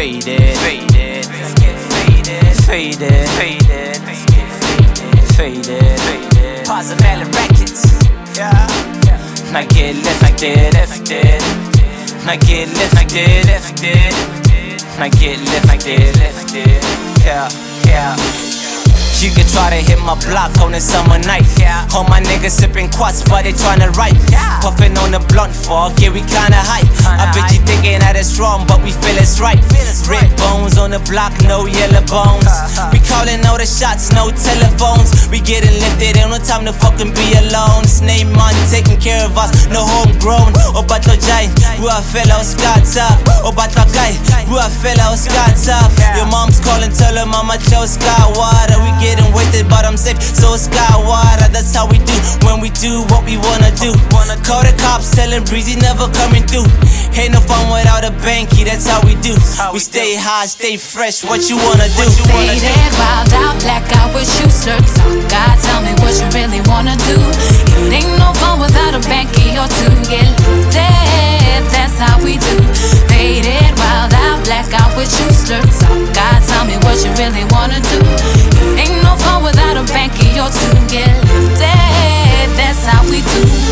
faded, faded, get faded, faded, faded, get faded, faded, faded. Positive Records, yeah. Now get lifted, lifted. Now get lifted, lifted. Now get lifted, lifted. Yeah, yeah. You can try to hit my block on a summer night. Yeah. All my niggas sipping quads, but they tryna write. Yeah. Puffin' on the blunt fog, yeah, we kinda hype. I bet you thinking that it's wrong, but we feel it's right. Feel it's Red bones on the block, no yellow bones. Uh, uh. we calling all the shots, no telephones. We getting lifted, ain't no time to fucking be alone. This name man taking care of us, no homegrown. Obatlo jai, we are fellows, God's up. Obatlo guy, we are fellows, God's up. Mom's calling, tell her mama chose water. We getting wasted, but I'm safe, so it's water. That's how we do when we do what we wanna do. Wanna call the cops, telling breezy never coming through. Ain't no fun without a banky, that's how we do. We stay high, stay fresh. What you wanna do? Faded, wild out, black out with shoe shirts on. God, tell me what you really wanna do. That's how we do.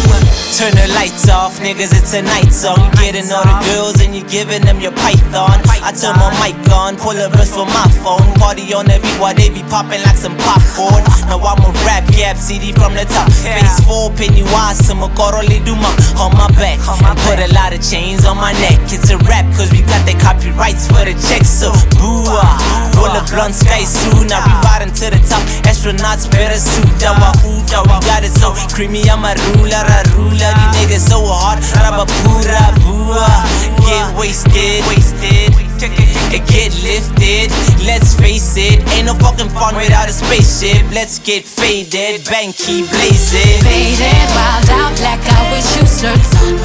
Turn the lights off, niggas, it's a night song. You getting all the girls and you giving them your python. I turn my mic on, pull a verse from my phone. Party on the beat while they be popping like some popcorn. Now I'm a rap gap CD from the top. Face full, Pennywise, some Corole Duma on my back. And put a lot of chains on my neck. It's a rap, cause we got the copyrights for the checks. So boo Roll a blunt sky soon. Now we riding to the top. Astronauts suit. Dawa ooda, we got it so creamy. I'm a ruler, a ruler. These niggas so hard. Raba pura, bua. Get wasted, wasted. Get lifted. Let's face it, ain't no fucking fun without a spaceship. Let's get faded, banky blazing. Faded, wild out, black out with shoe shirts on.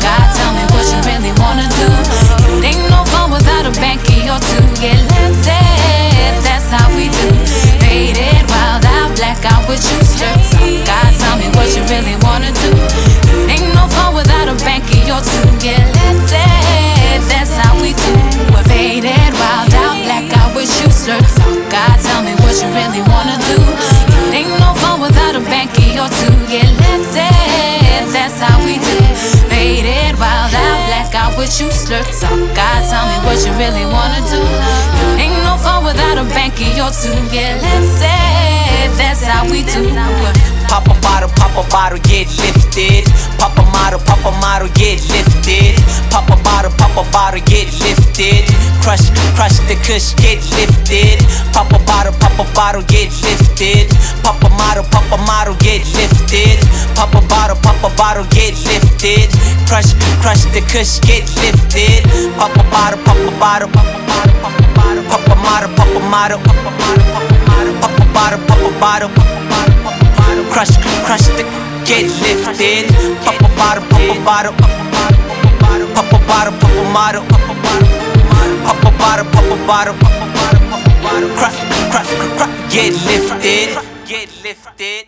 Shirts on. God, tell me what you really wanna do. It ain't no fun without a banky or two. Get lifted, that's how we do. Faded, wild out, black out with shoe shirts on. God, tell me what you really wanna do. It ain't no fun without a banky or two. Get lifted, that's how we do. Pop a bottle, pop a bottle, get lifted. Pop a model, pop a model, get lifted. Pop a bottle, pop a bottle, get lifted. Crush, crush the kush, get lifted. Pop a bottle, pop a bottle, get lifted. Pop a model, pop a model, get lifted. Pop a bottle, pop a bottle, get lifted. Crush, crush the kush, get lifted. Pop a bottle, pop a bottle, pop a bottle, pop a bottle, pop a model, pop a model, pop a model, pop a model, bottle, bottle, pop a bottle, pop a bottle. Crush, crush the get lifted. Pop a bottle, pop a bottle, pop a bottle, pop a bottle, pop a bottle, pop a bottle, a bottle. Crush, crush, crush, get lifted. Get lifted.